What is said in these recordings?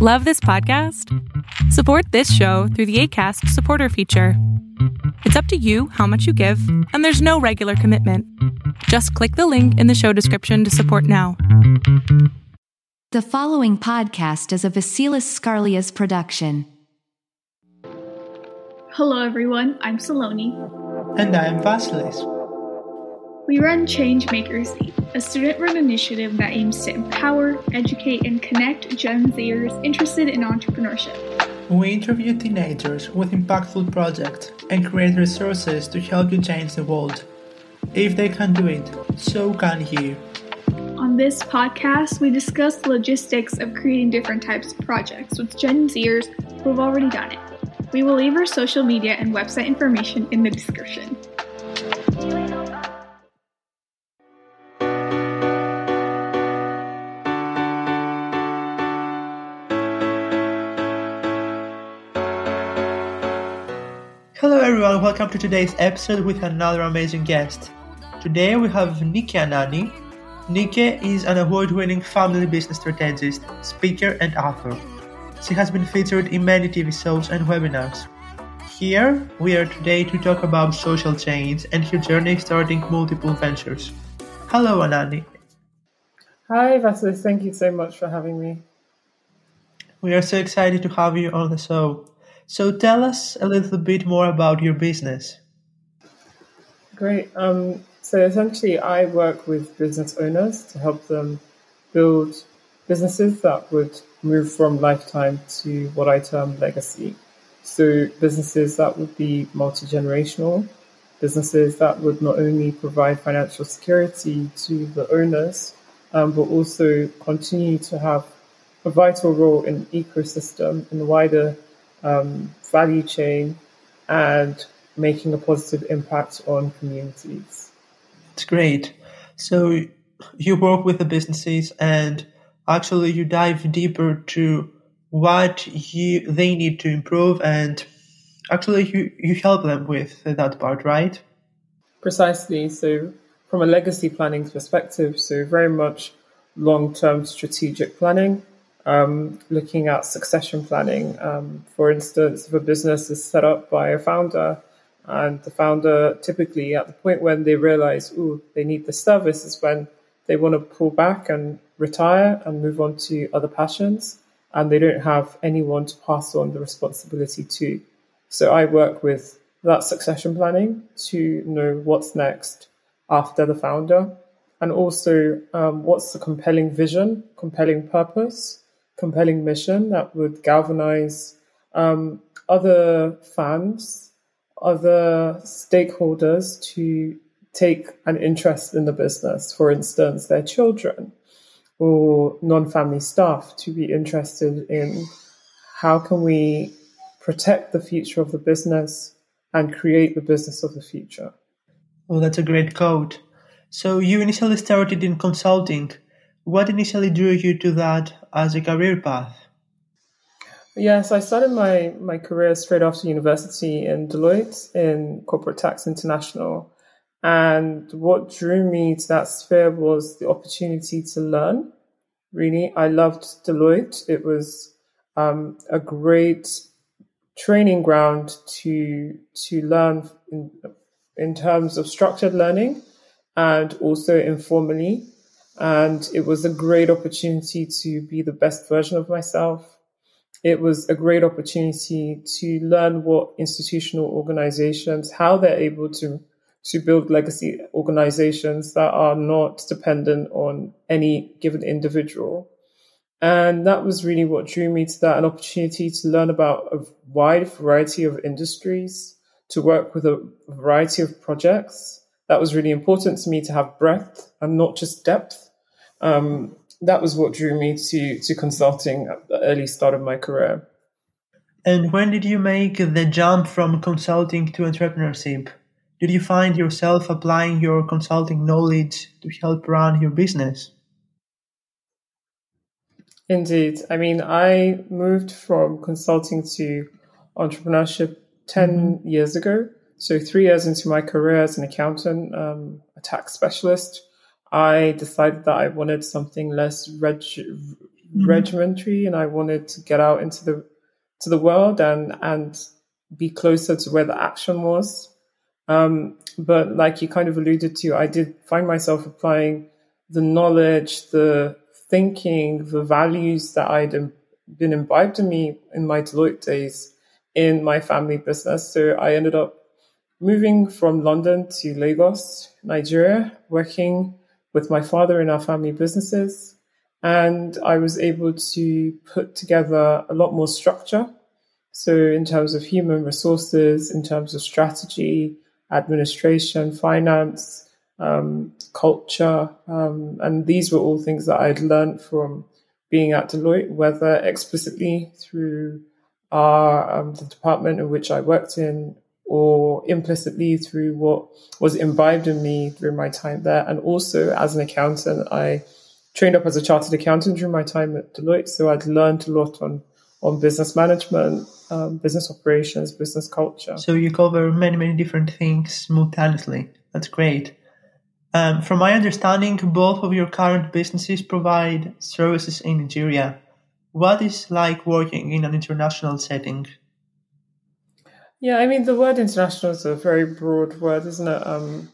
Love this podcast? Support this show through the ACAST supporter feature. It's up to you how much you give, and there's no regular commitment. Just click the link in the show description to support now. The following podcast is a Vasilis Skarlias production. Hello, everyone. I'm Saloni. And I'm Vasilis. We run Change Changemakers, a student run initiative that aims to empower, educate, and connect Gen Zers interested in entrepreneurship. We interview teenagers with impactful projects and create resources to help you change the world. If they can do it, so can you. On this podcast, we discuss the logistics of creating different types of projects with Gen Zers who have already done it. We will leave our social media and website information in the description. Everyone, welcome to today's episode with another amazing guest. Today we have Nike Anani. Nike is an award-winning family business strategist, speaker and author. She has been featured in many TV shows and webinars. Here we are today to talk about social change and her journey starting multiple ventures. Hello Anani. Hi Vasilis, thank you so much for having me. We are so excited to have you on the show. So tell us a little bit more about your business. Great. Um, so essentially, I work with business owners to help them build businesses that would move from lifetime to what I term legacy. So businesses that would be multi generational, businesses that would not only provide financial security to the owners, um, but also continue to have a vital role in the ecosystem in the wider um, value chain and making a positive impact on communities. It's great. So you work with the businesses and actually you dive deeper to what you, they need to improve and actually you, you help them with that part, right? Precisely. So from a legacy planning perspective, so very much long-term strategic planning, um, looking at succession planning. Um, for instance, if a business is set up by a founder, and the founder typically at the point when they realize, oh, they need the service is when they want to pull back and retire and move on to other passions, and they don't have anyone to pass on the responsibility to. So I work with that succession planning to know what's next after the founder, and also um, what's the compelling vision, compelling purpose compelling mission that would galvanize um, other fans, other stakeholders to take an interest in the business. For instance, their children or non-family staff to be interested in how can we protect the future of the business and create the business of the future. Well, that's a great quote. So you initially started in consulting. What initially drew you to that as a career path? Yes, I started my, my career straight after university in Deloitte in Corporate Tax International. And what drew me to that sphere was the opportunity to learn. Really, I loved Deloitte. It was um, a great training ground to to learn in, in terms of structured learning and also informally. And it was a great opportunity to be the best version of myself. It was a great opportunity to learn what institutional organizations, how they're able to, to build legacy organizations that are not dependent on any given individual. And that was really what drew me to that an opportunity to learn about a wide variety of industries, to work with a variety of projects. That was really important to me to have breadth and not just depth um, that was what drew me to to consulting at the early start of my career. And when did you make the jump from consulting to entrepreneurship? Did you find yourself applying your consulting knowledge to help run your business? Indeed. I mean, I moved from consulting to entrepreneurship 10 mm-hmm. years ago. So, three years into my career as an accountant, um, a tax specialist, I decided that I wanted something less reg- mm-hmm. regimentary, and I wanted to get out into the to the world and and be closer to where the action was. Um, but like you kind of alluded to, I did find myself applying the knowledge, the thinking, the values that I'd been imbibed in me in my Deloitte days in my family business. So I ended up moving from London to Lagos, Nigeria, working with my father in our family businesses. And I was able to put together a lot more structure. So, in terms of human resources, in terms of strategy, administration, finance, um, culture. Um, and these were all things that I'd learned from being at Deloitte, whether explicitly through our, um, the department in which I worked in or implicitly through what was imbibed in me through my time there. And also as an accountant, I trained up as a chartered accountant during my time at Deloitte. So I'd learned a lot on, on business management, um, business operations, business culture. So you cover many, many different things simultaneously. That's great. Um, from my understanding, both of your current businesses provide services in Nigeria. What is like working in an international setting? Yeah, I mean the word international is a very broad word, isn't it? Um,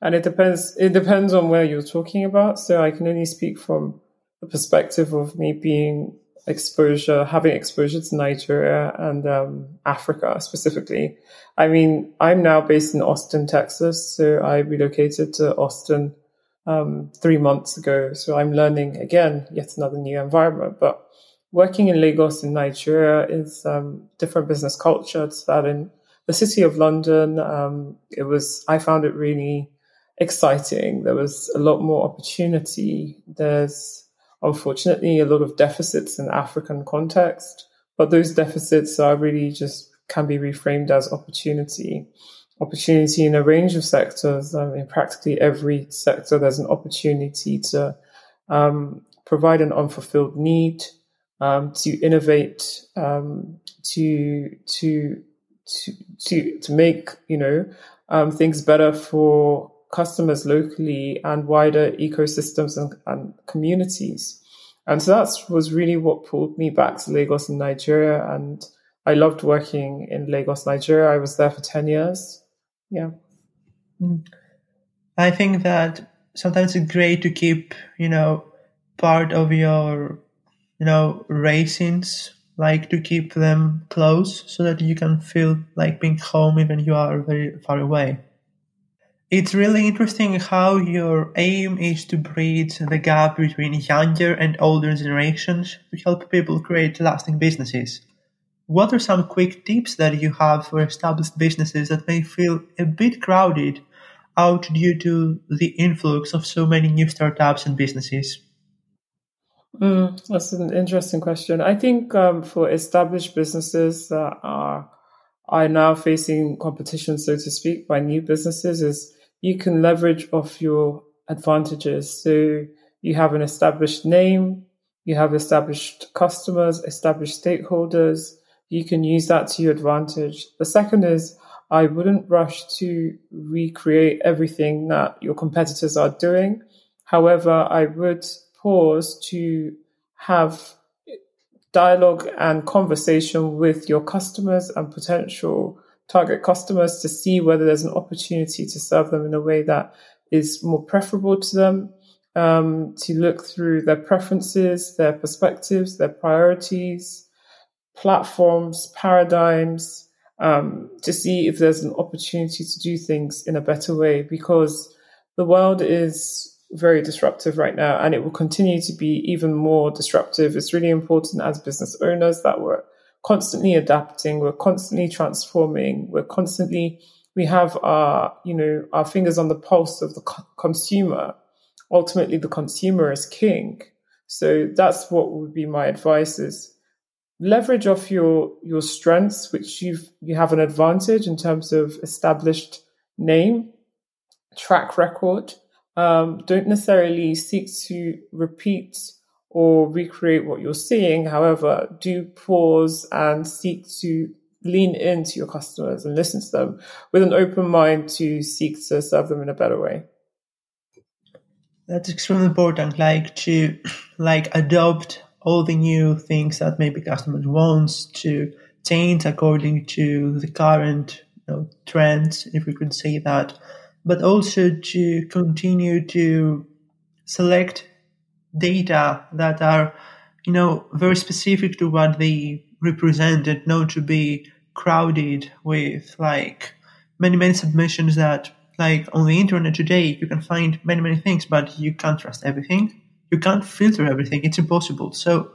and it depends. It depends on where you're talking about. So I can only speak from the perspective of me being exposure, having exposure to Nigeria and um, Africa specifically. I mean, I'm now based in Austin, Texas, so I relocated to Austin um, three months ago. So I'm learning again yet another new environment, but working in Lagos in Nigeria is um, different business culture to that in the city of London. Um, it was I found it really exciting. There was a lot more opportunity. There's unfortunately a lot of deficits in African context, but those deficits are really just can be reframed as opportunity. Opportunity in a range of sectors. In practically every sector, there's an opportunity to um, provide an unfulfilled need, um, to innovate, um, to to to to to make you know um, things better for customers locally and wider ecosystems and, and communities. And so that was really what pulled me back to Lagos in Nigeria. And I loved working in Lagos, Nigeria. I was there for 10 years. Yeah. Mm. I think that sometimes it's great to keep, you know, part of your you know, racings, like to keep them close so that you can feel like being home even you are very far away. It's really interesting how your aim is to bridge the gap between younger and older generations to help people create lasting businesses. What are some quick tips that you have for established businesses that may feel a bit crowded out due to the influx of so many new startups and businesses? Mm, that's an interesting question. I think um, for established businesses that are are now facing competition, so to speak, by new businesses, is you can leverage off your advantages. So you have an established name, you have established customers, established stakeholders. You can use that to your advantage. The second is I wouldn't rush to recreate everything that your competitors are doing. However, I would pause to have dialogue and conversation with your customers and potential target customers to see whether there's an opportunity to serve them in a way that is more preferable to them, um, to look through their preferences, their perspectives, their priorities, platforms, paradigms, um, to see if there's an opportunity to do things in a better way because the world is very disruptive right now and it will continue to be even more disruptive. It's really important as business owners that we're constantly adapting, we're constantly transforming, we're constantly, we have our, you know, our fingers on the pulse of the co- consumer. Ultimately, the consumer is king. So that's what would be my advice is leverage off your, your strengths, which you've, you have an advantage in terms of established name, track record, um, don't necessarily seek to repeat or recreate what you're seeing. However, do pause and seek to lean into your customers and listen to them with an open mind to seek to serve them in a better way. That's extremely important, like to like adopt all the new things that maybe customers wants to change according to the current you know, trends, if we could say that, but also to continue to select data that are, you know, very specific to what they represent and not to be crowded with like many, many submissions that like on the internet today, you can find many, many things, but you can't trust everything. You can't filter everything. It's impossible. So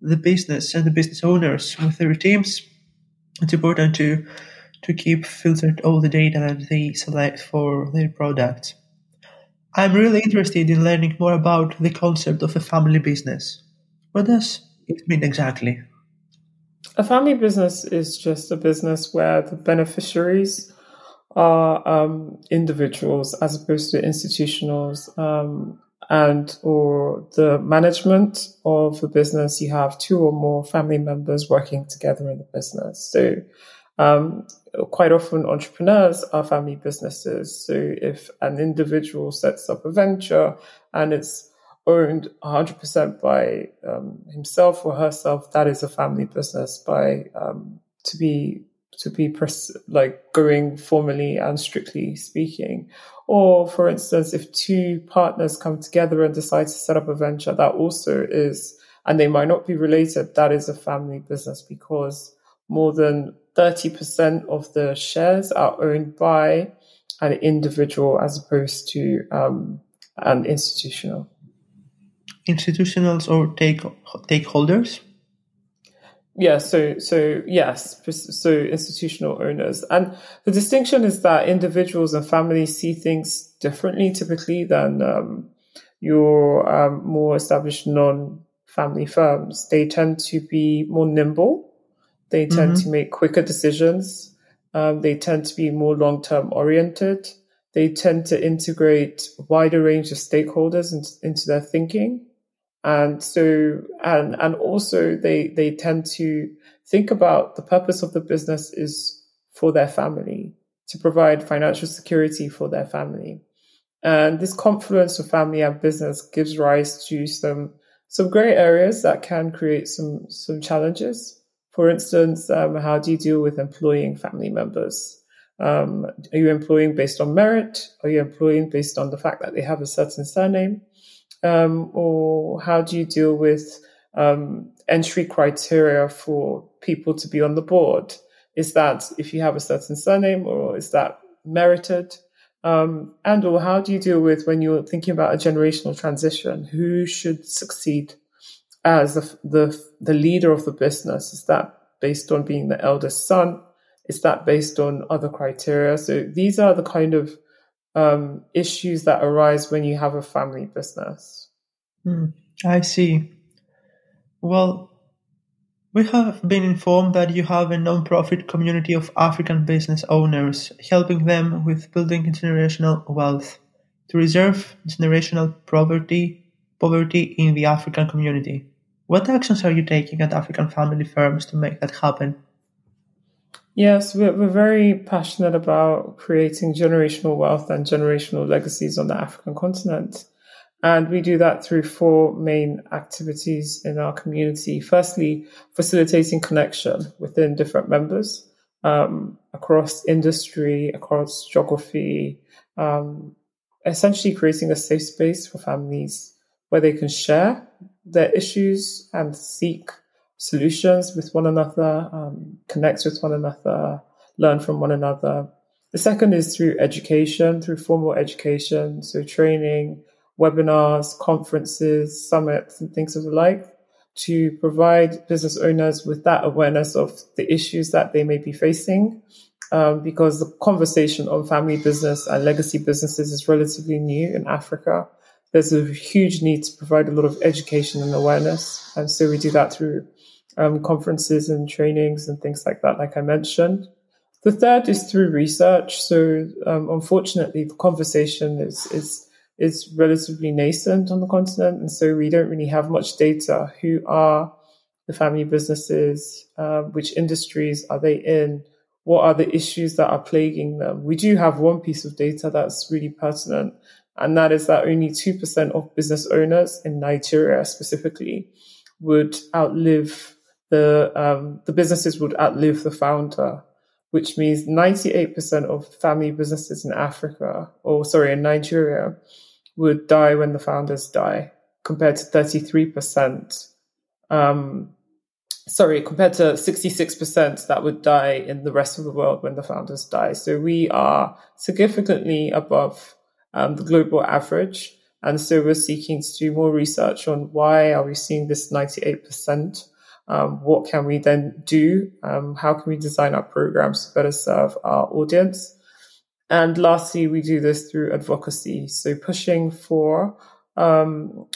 the business and the business owners with their teams, it's important to to keep filtered all the data that they select for their products. I'm really interested in learning more about the concept of a family business. What does it mean exactly? A family business is just a business where the beneficiaries are um, individuals as opposed to institutionals, um, and or the management of the business. You have two or more family members working together in the business. So, um, quite often entrepreneurs are family businesses. So, if an individual sets up a venture and it's owned 100% by um, himself or herself, that is a family business by um, to be to be pres- like going formally and strictly speaking. Or, for instance, if two partners come together and decide to set up a venture, that also is, and they might not be related, that is a family business because more than 30% of the shares are owned by an individual as opposed to um, an institutional. Institutionals or take stakeholders? Yeah, so so yes, so institutional owners, and the distinction is that individuals and families see things differently typically than um, your um, more established non-family firms. They tend to be more nimble. They tend mm-hmm. to make quicker decisions. Um, they tend to be more long-term oriented. They tend to integrate a wider range of stakeholders into, into their thinking and so and and also they they tend to think about the purpose of the business is for their family to provide financial security for their family and this confluence of family and business gives rise to some some gray areas that can create some some challenges for instance um, how do you deal with employing family members um, are you employing based on merit are you employing based on the fact that they have a certain surname um, or how do you deal with um, entry criteria for people to be on the board? Is that if you have a certain surname, or is that merited? Um, and or how do you deal with when you're thinking about a generational transition? Who should succeed as the, the, the leader of the business? Is that based on being the eldest son? Is that based on other criteria? So these are the kind of um, issues that arise when you have a family business. Mm, I see. Well, we have been informed that you have a non-profit community of African business owners, helping them with building generational wealth to reserve generational poverty, poverty in the African community. What actions are you taking at African family firms to make that happen? Yes, we're, we're very passionate about creating generational wealth and generational legacies on the African continent. And we do that through four main activities in our community. Firstly, facilitating connection within different members um, across industry, across geography, um, essentially creating a safe space for families where they can share their issues and seek solutions with one another, um, connect with one another, learn from one another. The second is through education, through formal education, so training, webinars, conferences, summits, and things of the like to provide business owners with that awareness of the issues that they may be facing. Um, because the conversation on family business and legacy businesses is relatively new in Africa. There's a huge need to provide a lot of education and awareness. And so we do that through um, conferences and trainings and things like that, like I mentioned. The third is through research. So, um, unfortunately, the conversation is, is, is relatively nascent on the continent. And so we don't really have much data. Who are the family businesses? Uh, which industries are they in? What are the issues that are plaguing them? We do have one piece of data that's really pertinent, and that is that only 2% of business owners in Nigeria specifically would outlive the um, the businesses would outlive the founder, which means 98% of family businesses in Africa, or sorry, in Nigeria, would die when the founders die, compared to 33%. Um, sorry, compared to 66% that would die in the rest of the world when the founders die. So we are significantly above um, the global average. And so we're seeking to do more research on why are we seeing this 98%? Um, what can we then do? Um, how can we design our programs to better serve our audience? And lastly, we do this through advocacy. So pushing for um,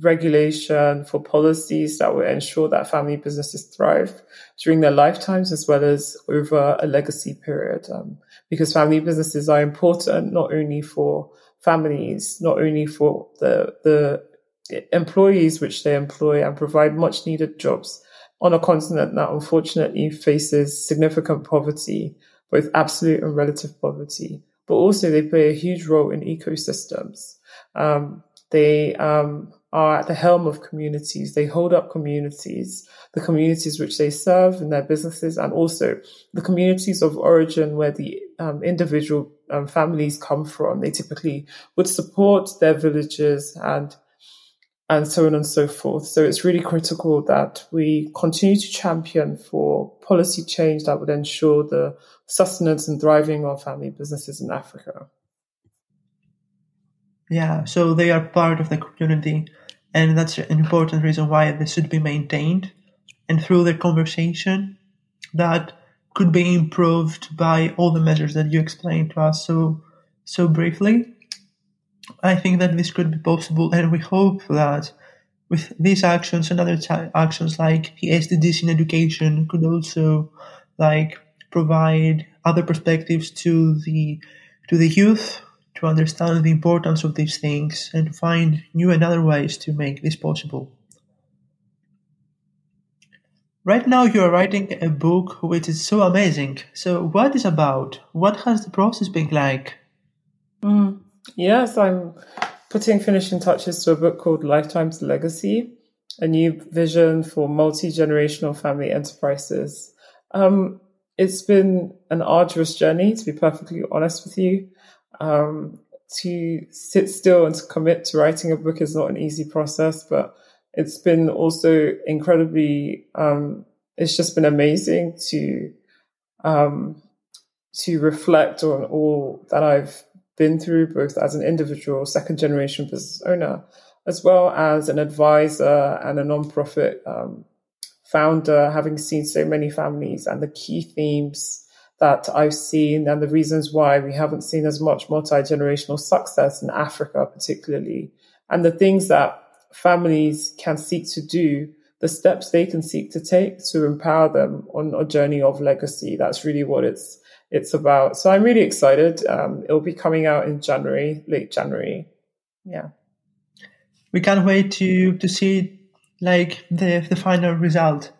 regulation, for policies that will ensure that family businesses thrive during their lifetimes as well as over a legacy period. Um, because family businesses are important not only for families, not only for the, the employees which they employ and provide much needed jobs on a continent that unfortunately faces significant poverty, both absolute and relative poverty, but also they play a huge role in ecosystems. Um, they um, are at the helm of communities. They hold up communities, the communities which they serve in their businesses, and also the communities of origin where the um, individual um, families come from. They typically would support their villages and and so on and so forth. So it's really critical that we continue to champion for policy change that would ensure the sustenance and thriving of family businesses in Africa. Yeah, so they are part of the community, and that's an important reason why they should be maintained. And through the conversation, that could be improved by all the measures that you explained to us so so briefly. I think that this could be possible, and we hope that with these actions and other t- actions like the SDGs in education could also like provide other perspectives to the to the youth understand the importance of these things and find new and other ways to make this possible. Right now, you are writing a book which is so amazing. So, what is about? What has the process been like? Mm. Yes, I'm putting finishing touches to a book called Lifetime's Legacy, a new vision for multi generational family enterprises. Um, it's been an arduous journey, to be perfectly honest with you. Um, to sit still and to commit to writing a book is not an easy process, but it's been also incredibly, um, it's just been amazing to, um, to reflect on all that I've been through, both as an individual, second generation business owner, as well as an advisor and a nonprofit um, founder, having seen so many families and the key themes that I've seen and the reasons why we haven't seen as much multi generational success in Africa, particularly, and the things that families can seek to do, the steps they can seek to take to empower them on a journey of legacy. That's really what it's it's about. So I'm really excited. Um, it'll be coming out in January, late January. Yeah, we can't wait to to see like the the final result.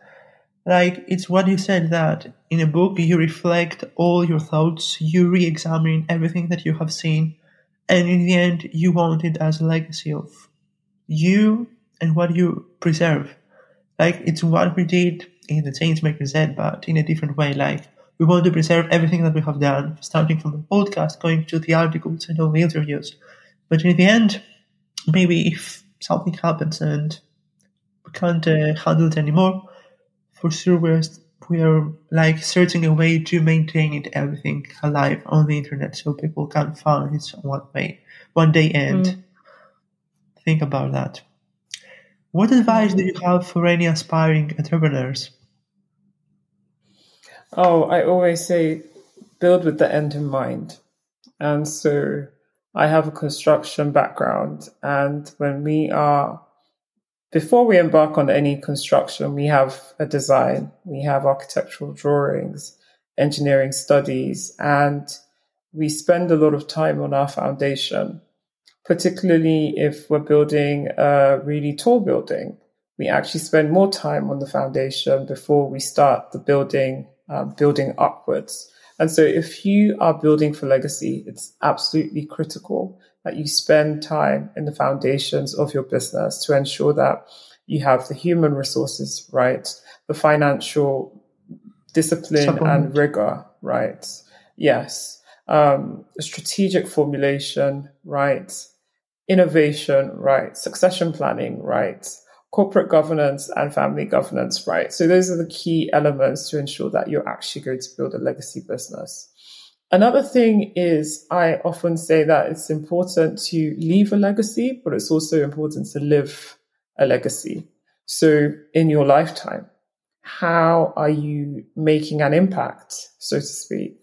Like it's what you said that in a book you reflect all your thoughts, you re-examine everything that you have seen, and in the end you want it as a legacy of you and what you preserve. Like it's what we did in the Changemaker Z, but in a different way. Like we want to preserve everything that we have done, starting from the podcast, going to the articles and all the interviews. But in the end, maybe if something happens and we can't uh, handle it anymore, for sure we're we are like searching a way to maintain it everything alive on the internet so people can find it one way. One day and mm. think about that. What advice do you have for any aspiring entrepreneurs? Oh i always say build with the end in mind. And so i have a construction background and when we are before we embark on any construction, we have a design, we have architectural drawings, engineering studies, and we spend a lot of time on our foundation, particularly if we're building a really tall building. We actually spend more time on the foundation before we start the building, um, building upwards. And so if you are building for legacy, it's absolutely critical that you spend time in the foundations of your business to ensure that You have the human resources, right? The financial discipline Supplement. and rigor, right? Yes. Um, strategic formulation, right? Innovation, right? Succession planning, right? Corporate governance and family governance, right? So those are the key elements to ensure that you're actually going to build a legacy business. Another thing is I often say that it's important to leave a legacy, but it's also important to live a legacy. So in your lifetime, how are you making an impact, so to speak?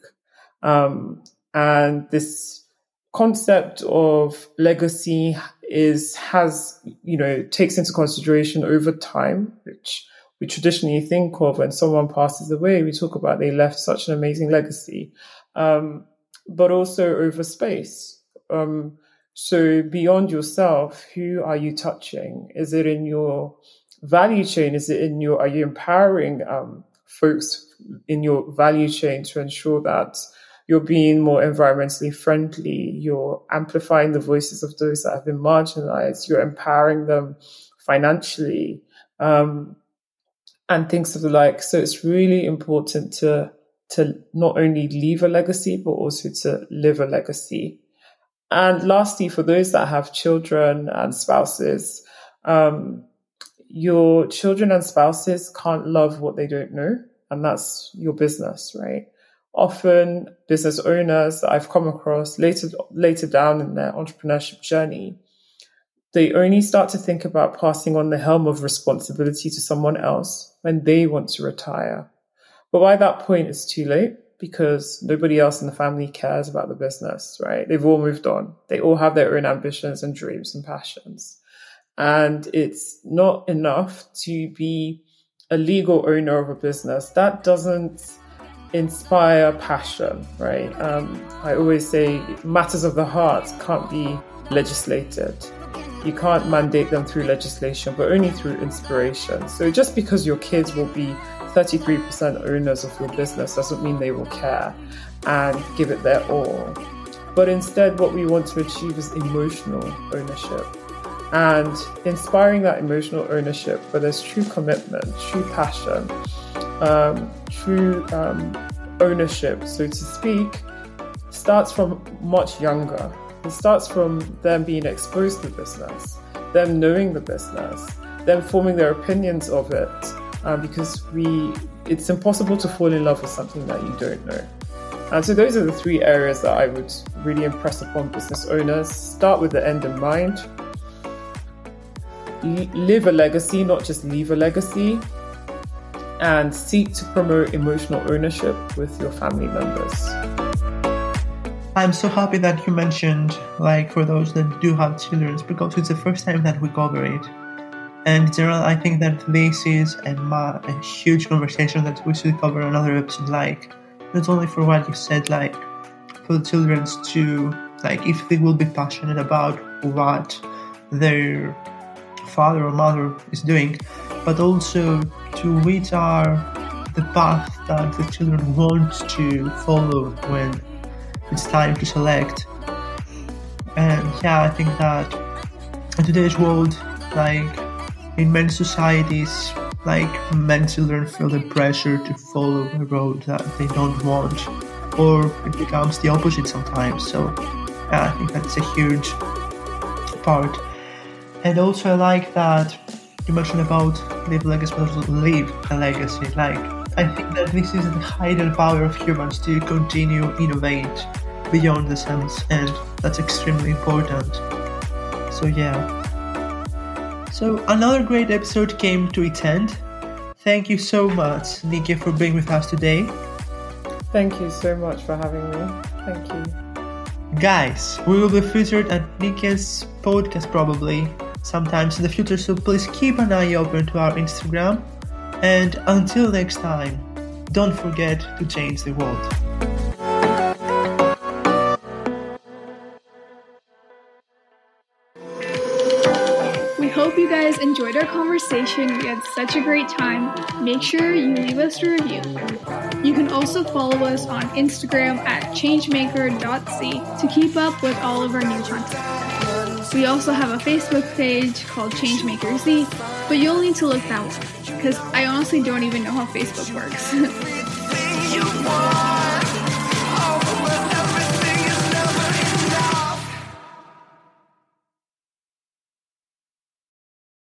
Um, and this concept of legacy is has you know takes into consideration over time, which we traditionally think of when someone passes away. We talk about they left such an amazing legacy, um, but also over space. Um, so beyond yourself, who are you touching? Is it in your value chain? Is it in your, are you empowering um, folks in your value chain to ensure that you're being more environmentally friendly, you're amplifying the voices of those that have been marginalized, you're empowering them financially, um, and things of the like. So it's really important to to not only leave a legacy, but also to live a legacy. And lastly, for those that have children and spouses, um, your children and spouses can't love what they don't know. And that's your business, right? Often business owners that I've come across later, later down in their entrepreneurship journey, they only start to think about passing on the helm of responsibility to someone else when they want to retire. But by that point, it's too late because nobody else in the family cares about the business, right? They've all moved on. They all have their own ambitions and dreams and passions. And it's not enough to be a legal owner of a business. That doesn't inspire passion, right? Um, I always say matters of the heart can't be legislated. You can't mandate them through legislation, but only through inspiration. So just because your kids will be 33% owners of your business doesn't mean they will care and give it their all. But instead, what we want to achieve is emotional ownership and inspiring that emotional ownership where there's true commitment, true passion, um, true um, ownership, so to speak, starts from much younger. It starts from them being exposed to business, them knowing the business, them forming their opinions of it, um, because we it's impossible to fall in love with something that you don't know. And so those are the three areas that I would really impress upon business owners. Start with the end in mind. Live a legacy, not just leave a legacy. And seek to promote emotional ownership with your family members. I'm so happy that you mentioned, like, for those that do have children, because it's the first time that we cover it. And general, I think that this is a, a huge conversation that we should cover another episode. Like, not only for what you said, like for the children to like if they will be passionate about what their father or mother is doing, but also to which are the path that the children want to follow when it's time to select. And yeah, I think that in today's world, like in many societies, like many children feel the pressure to follow a road that they don't want, or it becomes the opposite sometimes. So, yeah, I think that's a huge part. And also, I like that you mentioned about live legacy, but also leave a legacy. Like, I think that this is the hidden power of humans to continue innovate beyond the sense, and that's extremely important. So, yeah. So another great episode came to its end. Thank you so much, Nikki, for being with us today. Thank you so much for having me. Thank you. Guys, we will be featured at Nikki's podcast probably sometimes in the future, so please keep an eye open to our Instagram. And until next time, don't forget to change the world. Enjoyed our conversation. We had such a great time. Make sure you leave us a review. You can also follow us on Instagram at changemaker.c to keep up with all of our new content. We also have a Facebook page called Changemaker Z. But you'll need to look that one because I honestly don't even know how Facebook works.